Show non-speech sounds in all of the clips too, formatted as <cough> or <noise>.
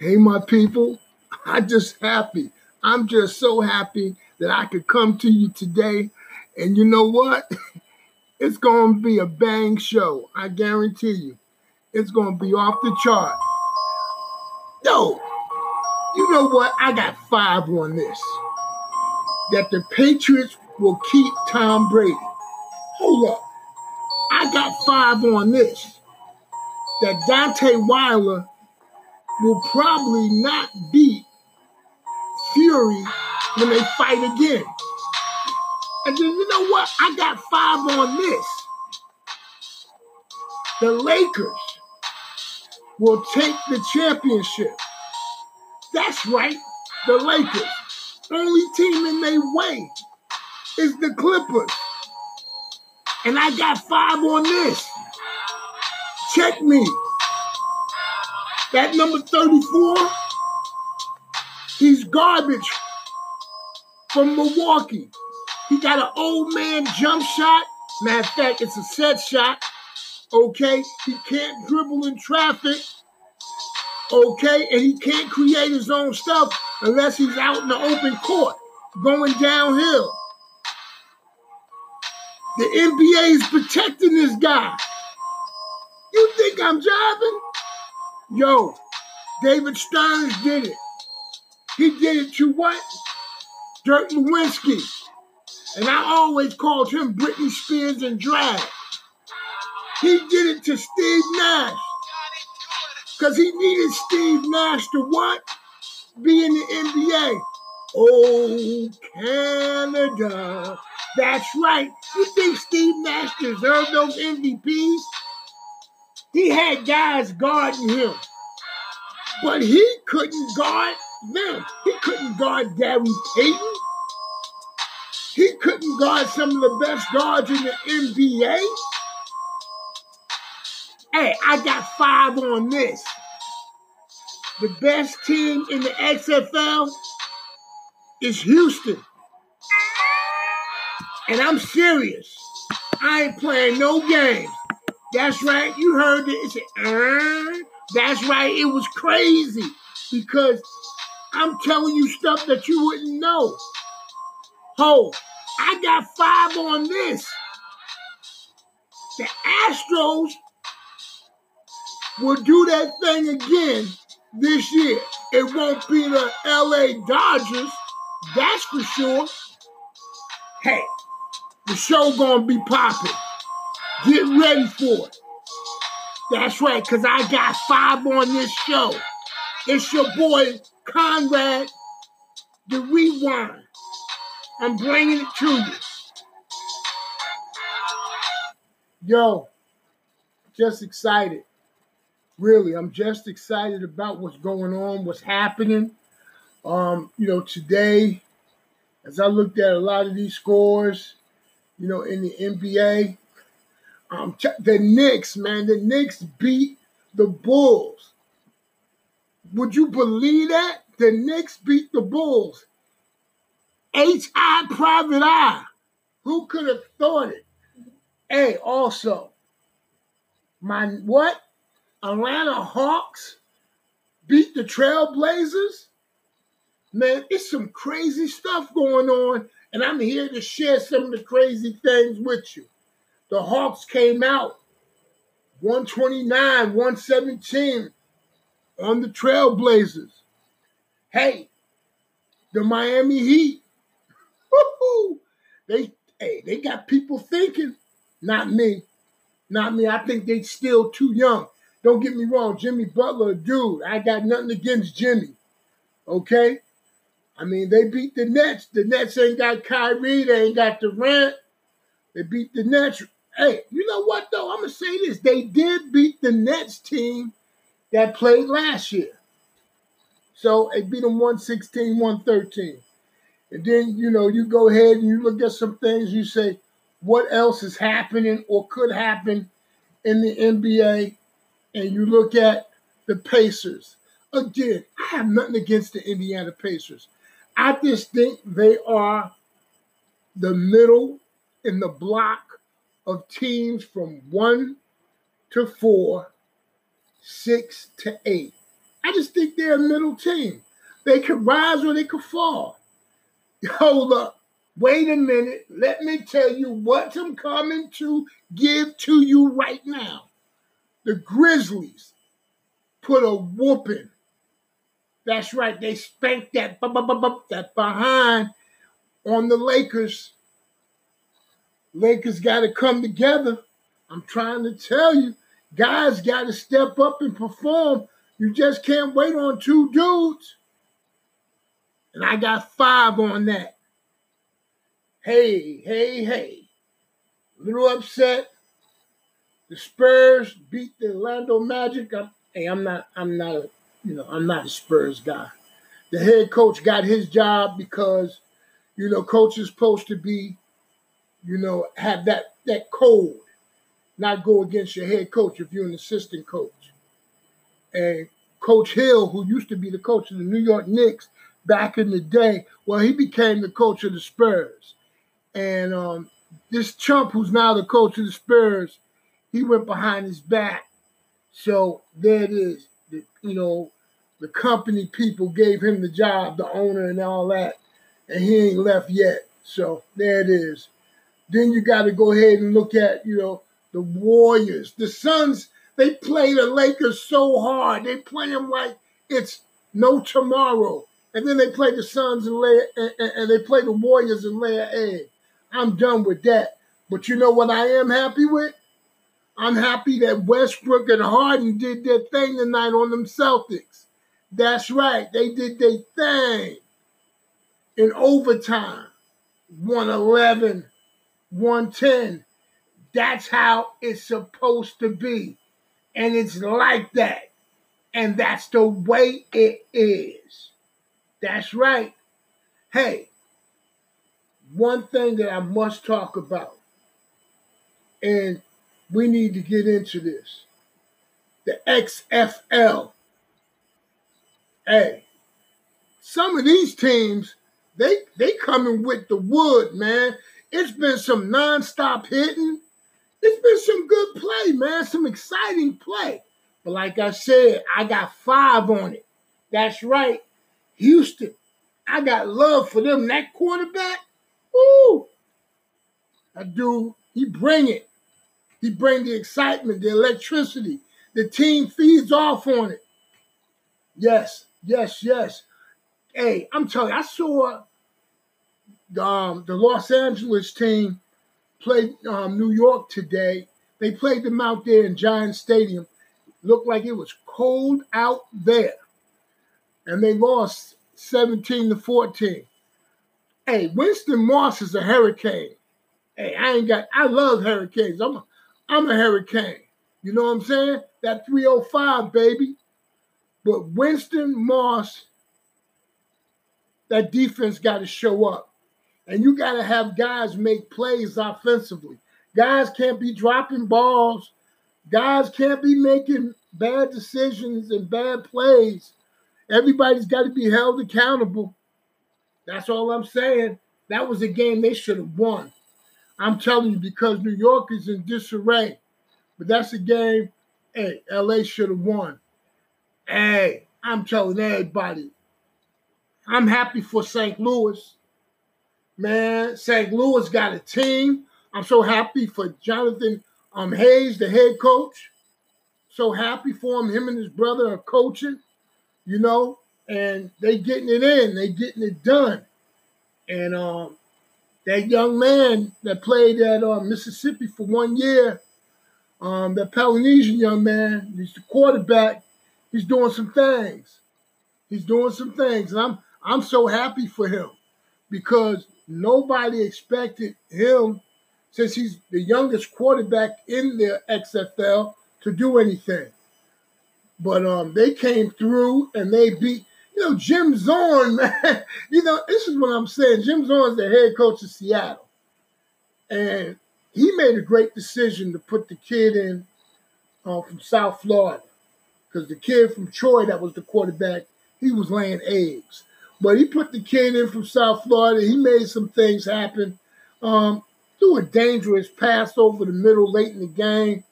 Hey, my people, I'm just happy. I'm just so happy that I could come to you today. And you know what? <laughs> It's going to be a bang show. I guarantee you. It's going to be off the chart. Yo, you know what? I got five on this. That the Patriots will keep Tom Brady. Hold up. I got five on this. That Deontay Wilder will probably not beat Fury when they fight again. And then you know what? I got five on this. The Lakers will take the championship. That's right, the Lakers. Only team in their way is the Clippers. And I got five on this. Check me. That number 34, he's garbage from Milwaukee. He got an old man jump shot. Matter of fact, it's a set shot. Okay, he can't dribble in traffic. Okay, and he can't create his own stuff unless he's out in the open court going downhill. The NBA is protecting this guy. You think I'm jiving? Yo, David Stern did it. He did it to what? Dirk Nowitzki. And I always called him Britney Spears and drag. He did it to Steve Nash. Because he needed Steve Nash to what? Be in the NBA. Oh, Canada. That's right. You think Steve Nash deserved those MVPs? He had guys guarding him, but he couldn't guard them. He couldn't guard Gary Payton. He couldn't guard some of the best guards in the NBA. Hey, I got five on this. The best team in the XFL is Houston. And I'm serious. I ain't playing no games. That's right. You heard it. It's uh, that's right. It was crazy because I'm telling you stuff that you wouldn't know. Ho, I got five on this. The Astros will do that thing again this year. It won't be the LA Dodgers, that's for sure. Hey, the show gonna be popping. Get ready for it. That's right, because I got five on this show. It's your boy, Conrad, the Rewind. I'm bringing it to you. Yo, just excited. Really, I'm just excited about what's going on, what's happening. Um, you know, today, as I looked at a lot of these scores, you know, in the NBA, um, the Knicks, man, the Knicks beat the Bulls. Would you believe that? The Knicks beat the Bulls. H.I. Private Eye. Who could have thought it? Hey, also, my what? Atlanta Hawks beat the Trailblazers? Man, it's some crazy stuff going on, and I'm here to share some of the crazy things with you the Hawks came out 129, 117 on the Trailblazers. Hey, the Miami Heat, they hey, they got people thinking. Not me. Not me. I think they still too young. Don't get me wrong, Jimmy Butler, dude. I got nothing against Jimmy. Okay? I mean, they beat the Nets. The Nets ain't got Kyrie. They ain't got Durant. They beat the Nets Hey, you know what though? I'm gonna say this. They did beat the Nets team that played last year. So they beat them 116, 113. And then, you know, you go ahead and you look at some things, you say, what else is happening or could happen in the NBA? And you look at the Pacers. Again, I have nothing against the Indiana Pacers. I just think they are the middle in the block of teams from one to four, six to eight. I just think they're a middle team. They could rise or they could fall. Hold up. Wait a minute. Let me tell you what I'm coming to give to you right now. The Grizzlies put a whooping. That's right. They spanked that, that behind on the Lakers. Lakers got to come together. I'm trying to tell you, guys got to step up and perform. You just can't wait on two dudes. And I got five on that. Hey, hey, hey. A little upset. The Spurs beat the Orlando Magic. I'm, hey, I'm not, I'm not a, you know, I'm not a Spurs guy. The head coach got his job because, you know, coach is supposed to be, you know, have that that code, not go against your head coach if you're an assistant coach. And Coach Hill, who used to be the coach of the New York Knicks back in the day, well, he became the coach of the Spurs. And um, this chump who's now the coach of the Spurs, he went behind his back. So there it is. The, you know, the company people gave him the job, the owner and all that, and he ain't left yet. So there it is. Then you got to go ahead and look at, you know, the Warriors. The Suns, they play the Lakers so hard. They play them like it's no tomorrow. And then they play the Suns and, lay, and, and they play the Warriors and lay an egg. I'm done with that. But you know what I am happy with? I'm happy that Westbrook and Harden did their thing tonight on them Celtics. That's right. They did their thing in overtime. 111, 110. That's how it's supposed to be. And it's like that. And that's the way it is. That's right. Hey, one thing that I must talk about, and we need to get into this the XFL. Hey, some of these teams, they they coming with the wood, man. It's been some nonstop hitting. It's been some good play, man. Some exciting play. But like I said, I got five on it. That's right. Houston. I got love for them. That quarterback, Woo! That dude, he bring it. He bring the excitement, the electricity. The team feeds off on it. Yes, yes, yes. Hey, I'm telling you, I saw um, the Los Angeles team played um, New York today. They played them out there in Giant Stadium. Looked like it was cold out there. And they lost 17 to 14. Hey, Winston Moss is a hurricane. Hey, I ain't got. I love hurricanes. I'm a, I'm a hurricane. You know what I'm saying? That 305, baby. But Winston Moss, that defense got to show up. And you got to have guys make plays offensively. Guys can't be dropping balls. Guys can't be making bad decisions and bad plays. Everybody's got to be held accountable. That's all I'm saying. That was a game they should have won. I'm telling you because New York is in disarray. But that's a game, hey, LA should have won. Hey, I'm telling everybody. I'm happy for St. Louis. Man, St. Louis got a team. I'm so happy for Jonathan um, Hayes, the head coach. So happy for him. Him and his brother are coaching, you know and they getting it in, they getting it done. And um, that young man that played at uh, Mississippi for one year, um, that Polynesian young man, he's the quarterback. He's doing some things. He's doing some things, and I'm I'm so happy for him because nobody expected him, since he's the youngest quarterback in the XFL, to do anything. But um, they came through and they beat you know, Jim Zorn, <laughs> man, you know, this is what I'm saying. Jim Zorn's the head coach of Seattle. And he made a great decision to put the kid in uh, from South Florida. Because the kid from Troy that was the quarterback, he was laying eggs. But he put the kid in from South Florida. He made some things happen. Um, threw a dangerous pass over the middle late in the game.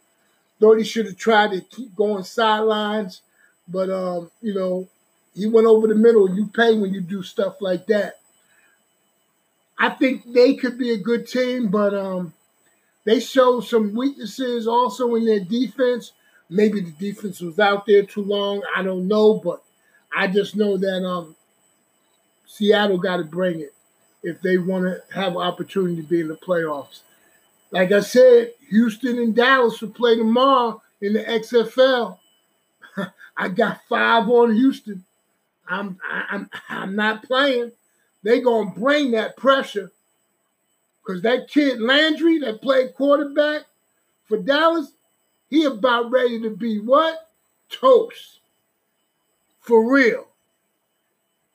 Thought he should have tried to keep going sidelines But um, you know, he went over the middle. You pay when you do stuff like that. I think they could be a good team, but um, they showed some weaknesses also in their defense. Maybe the defense was out there too long. I don't know, but I just know that um, Seattle got to bring it if they want to have an opportunity to be in the playoffs. Like I said, Houston and Dallas will play tomorrow in the XFL. <laughs> I got five on Houston. I'm I'm I'm not playing. They gonna bring that pressure because that kid Landry that played quarterback for Dallas, he about ready to be what toast for real.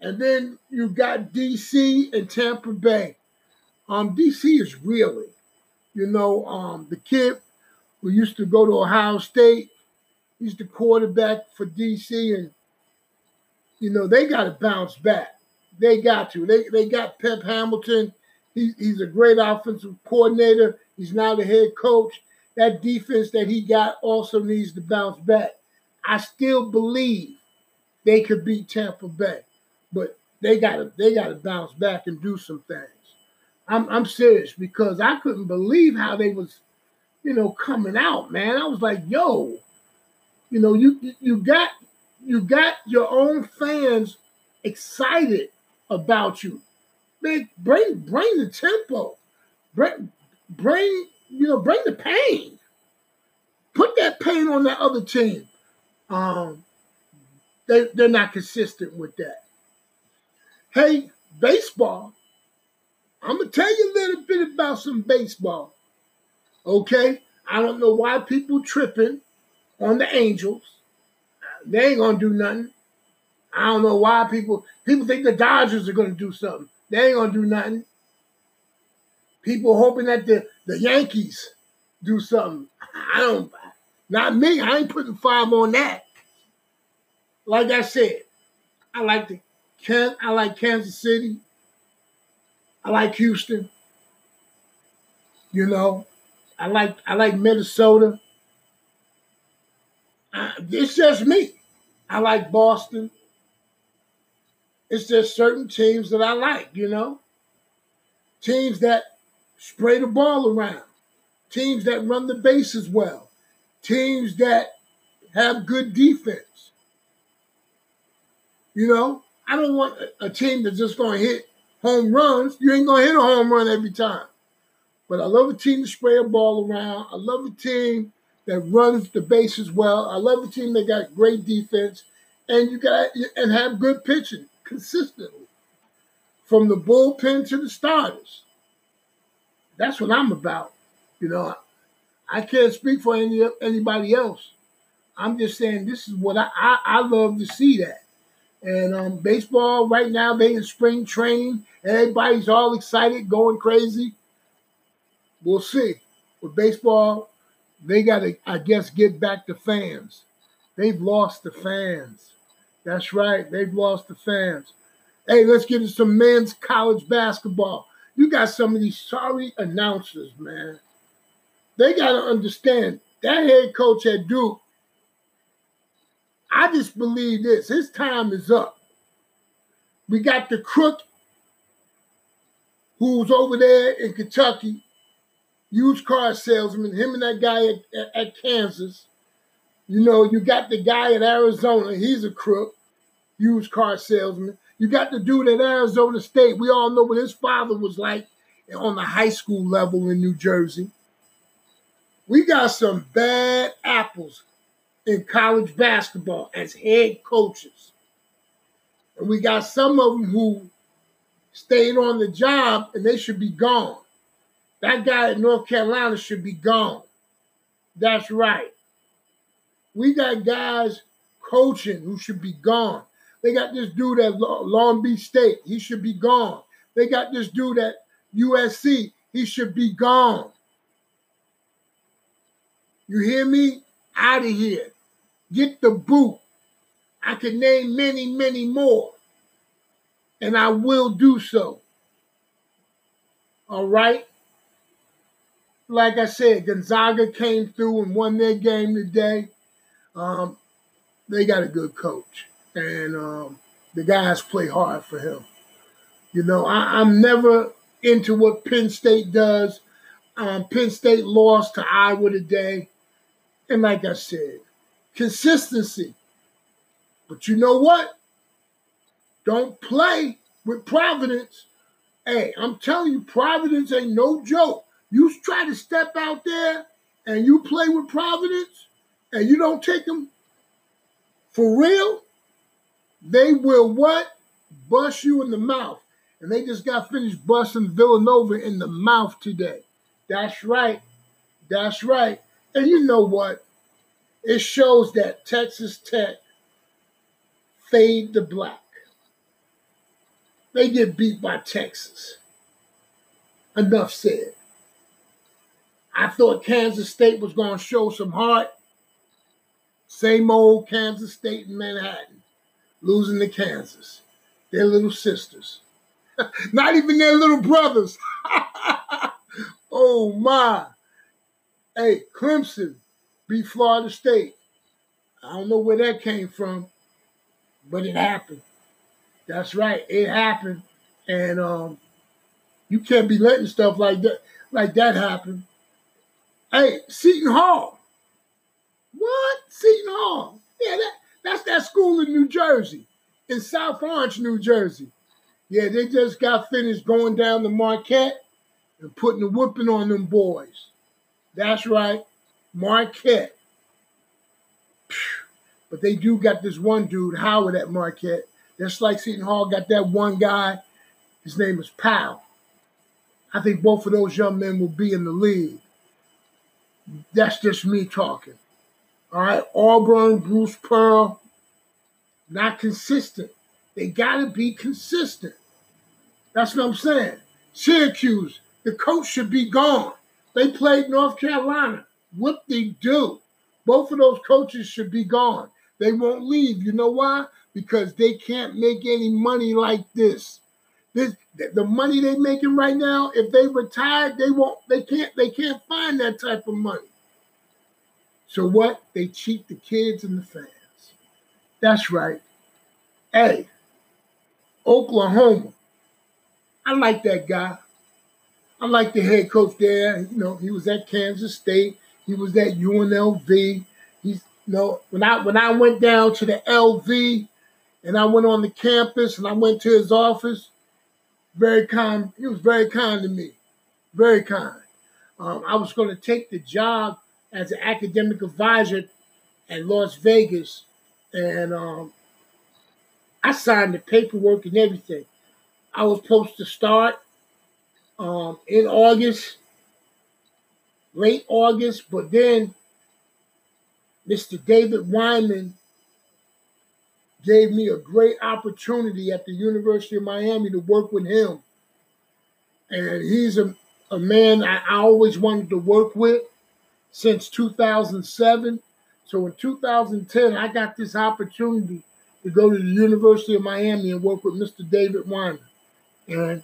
And then you got DC and Tampa Bay. Um, DC is really, you know, um, the kid who used to go to Ohio State, he's the quarterback for DC, and you know, they got to bounce back. They got to. They they got Pep Hamilton. He, he's a great offensive coordinator. He's now the head coach. That defense that he got also needs to bounce back. I still believe they could beat Tampa Bay, but they got to they got to bounce back and do some things. I'm I'm serious because I couldn't believe how they was, you know, coming out, man. I was like, yo, you know, you you got you got your own fans excited about you. Man, bring bring the tempo. Bring bring you know bring the pain. Put that pain on that other team. Um, they they're not consistent with that. Hey, baseball. I'm gonna tell you a little bit about some baseball. Okay, I don't know why people tripping on the Angels. They ain't gonna do nothing. I don't know why people people think the Dodgers are gonna do something. They ain't gonna do nothing. People hoping that the, the Yankees do something. I don't not me. I ain't putting five on that. Like I said, I like the I like Kansas City. I like Houston. You know, I like I like Minnesota. Uh, it's just me. I like Boston. It's just certain teams that I like, you know? Teams that spray the ball around, teams that run the bases well, teams that have good defense. You know, I don't want a team that's just going to hit home runs. You ain't going to hit a home run every time. But I love a team to spray a ball around. I love a team that runs the bases well. I love a team that got great defense, and you got and have good pitching consistently from the bullpen to the starters. That's what I'm about. You know, I can't speak for any anybody else. I'm just saying this is what I I, I love to see that. And um, baseball right now they in spring training. Everybody's all excited, going crazy. We'll see. With baseball, they got to, I guess, get back the fans. They've lost the fans. That's right. They've lost the fans. Hey, let's get into some men's college basketball. You got some of these sorry announcers, man. They got to understand that head coach at Duke. I just believe this. His time is up. We got the crook who's over there in Kentucky used car salesman, him and that guy at, at, at, Kansas. You know, you got the guy at Arizona, he's a crook, used car salesman. You got the dude at Arizona State. We all know what his father was like on the high school level in New Jersey. We got some bad apples in college basketball as head coaches. And we got some of them who stayed on the job and they should be gone. That guy at North Carolina should be gone. That's right. We got guys coaching who should be gone. They got this dude at Long Beach State. He should be gone. They got this dude at USC. He should be gone. You hear me? Out of here. Get the boot. I can name many, many more. And I will do so. All right? like I said, Gonzaga came through and won their game today. Um, they got a good coach, and um, the guys play hard for him. You know, I, am never into what Penn State does. Um, Penn State lost to Iowa today, and like I said, consistency. But you know what? Don't play with Providence. Hey, I'm telling you, Providence ain't no joke. You try to step out there and you play with Providence and you don't take them for real, they will what? Bust you in the mouth. And they just got finished busting Villanova in the mouth today. That's right. That's right. And you know what? It shows that Texas Tech fade the black. They get beat by Texas. Enough said. I thought Kansas State was going to show some heart. Same old Kansas State in Manhattan, losing to Kansas. Their little sisters. <laughs> Not even their little brothers. <laughs> oh my. Hey, Clemson beat Florida State. I don't know where that came from, but it happened. That's right, it happened. And um, you can't be letting stuff like that like that happen. Hey, Seton Hall. What? Seton Hall. Yeah, that, that's that school in New Jersey, in South Orange, New Jersey. Yeah, they just got finished going down to Marquette and putting a whooping on them boys. That's right, Marquette. But they do got this one dude, Howard, at Marquette. Just like Seton Hall got that one guy. His name is Powell. I think both of those young men will be in the league. That's just me talking. All right, Auburn, Bruce Pearl, not consistent. They got to be consistent. That's what I'm saying. Syracuse, the coach should be gone. They played North Carolina. What they do? Both of those coaches should be gone. They won't leave. You know why? Because they can't make any money like this. This the money they're making right now. If they retire, they won't. They can't. They can't find that type of money. So what? They cheat the kids and the fans. That's right. Hey, Oklahoma. I like that guy. I like the head coach there. You know, he was at Kansas State. He was at UNLV. He's you know, when I when I went down to the LV and I went on the campus and I went to his office, very kind. He was very kind to me. Very kind. Um, I was going to take the job as an academic advisor at Las Vegas, and um, I signed the paperwork and everything. I was supposed to start um, in August, late August, but then Mr. David Wyman gave me a great opportunity at the University of Miami to work with him. And he's a, a man I, I always wanted to work with since 2007. So in 2010, I got this opportunity to go to the University of Miami and work with Mr. David Wyman, and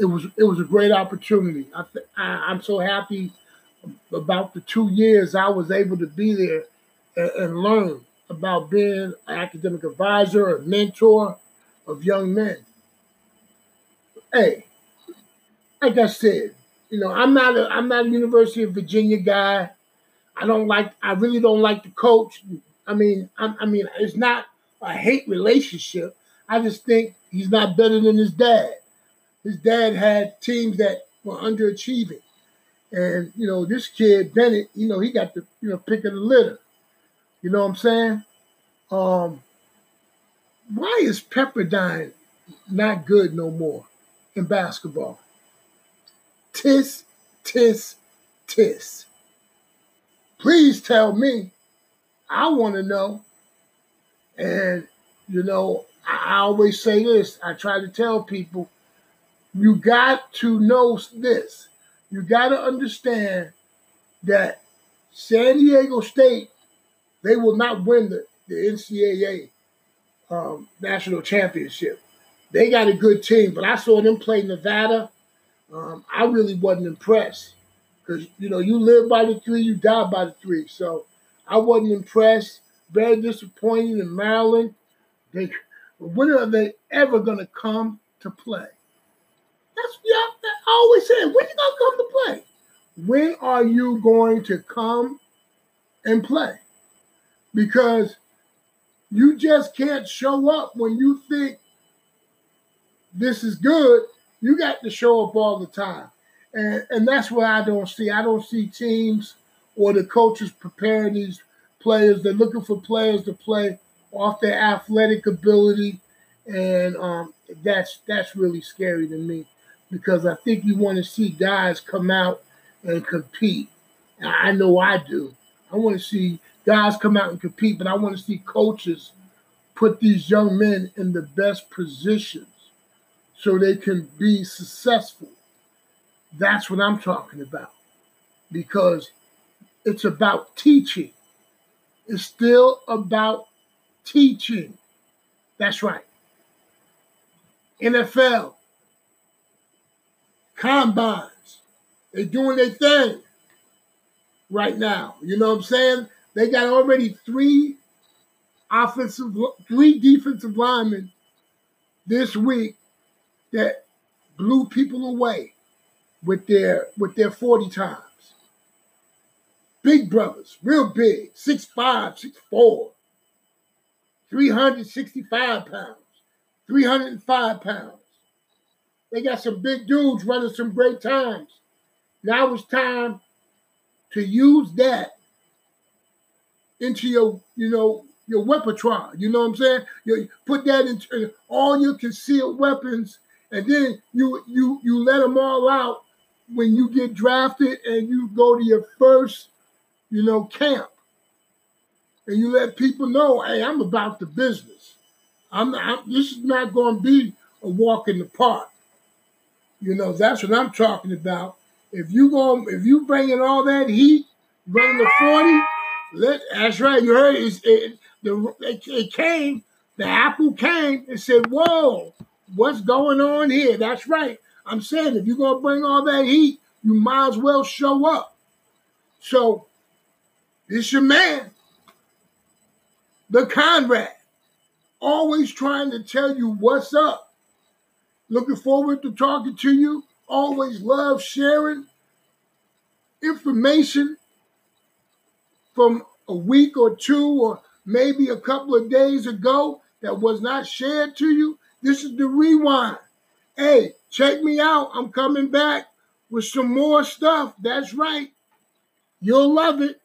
it was it was a great opportunity. I, I I'm so happy about the two years I was able to be there and, and learn about being an academic advisor, a mentor of young men. Hey, like I said, you know, I'm not a I'm not a University of Virginia guy. I don't like I really don't like the coach. I mean, I, I mean, it's not a hate relationship. I just think he's not better than his dad. His dad had teams that were underachieving. And, you know, this kid, Bennett, you know, he got the, you know, pick of the litter. You know what I'm saying? Um, why is Pepperdine not good no more in basketball? Tis, tis, tis. Please tell me. I want to know. And, you know, I always say this. I try to tell people you got to know this. You got to understand that San Diego State, they will not win the, the NCAA um, national championship. They got a good team, but I saw them play Nevada um, I really wasn't impressed because you know you live by the three, you die by the three. So I wasn't impressed. very disappointing in Maryland. They, when are they ever going to come to play? That's. I always say, when you gonna come to play? When are you going to come and play? Because you just can't show up when you think this is good. You got to show up all the time. And, and that's what I don't see. I don't see teams or the coaches preparing these players. They're looking for players to play off their athletic ability, and um, that's that's really scary to me because I think you want to see guys come out and compete. I know I do. I want to see guys come out and compete, but I want to see coaches put these young men in the best positions so they can be successful. That's what I'm talking about because it's about teaching. It's still about teaching. That's right. NFL, combines, They're doing their thing right now. You know what I'm saying? They got already three offensive, three defensive linemen this week that blew people away with their with their 40 times. Big brothers, real big, 6'5, 6'4, 365 pounds, 305 pounds. They got some big dudes running some great times. Now it's time to use that into your, you know, your repertoire. You know what I'm saying? You put that into all your concealed weapons, and then you you you let them all out when you get drafted and you go to your first, you know, camp. And you let people know, hey, I'm about the business. I'm, I'm this is not going to be a walk in the park. You know, that's what I'm talking about. If you go, if you bringing all that heat, running the 40, let that's right. You heard it, it, the, it, it came, the apple came and said, Whoa, what's going on here? That's right. I'm saying if you're gonna bring all that heat, you might as well show up. So this your man, the Conrad, always trying to tell you what's up. Looking forward to talking to you. Always love sharing information from a week or two or maybe a couple of days ago that was not shared to you. This is the rewind. Hey, check me out. I'm coming back with some more stuff. That's right. You'll love it.